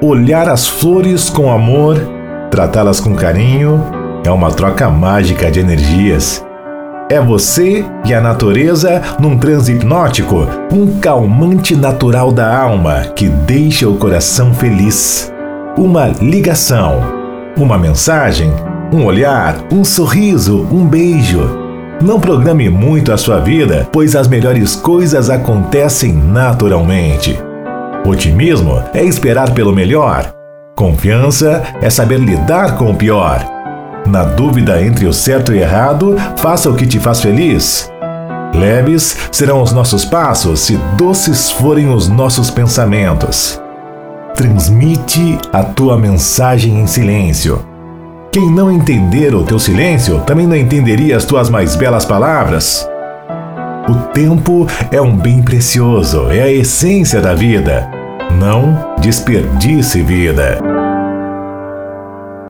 olhar as flores com amor, tratá-las com carinho, é uma troca mágica de energias. É você e a natureza num transe hipnótico, um calmante natural da alma que deixa o coração feliz. Uma ligação, uma mensagem, um olhar, um sorriso, um beijo. Não programe muito a sua vida, pois as melhores coisas acontecem naturalmente. Otimismo é esperar pelo melhor. Confiança é saber lidar com o pior. Na dúvida entre o certo e errado, faça o que te faz feliz. Leves serão os nossos passos e doces forem os nossos pensamentos. Transmite a tua mensagem em silêncio. Quem não entender o teu silêncio também não entenderia as tuas mais belas palavras. O tempo é um bem precioso, é a essência da vida. Não desperdice vida.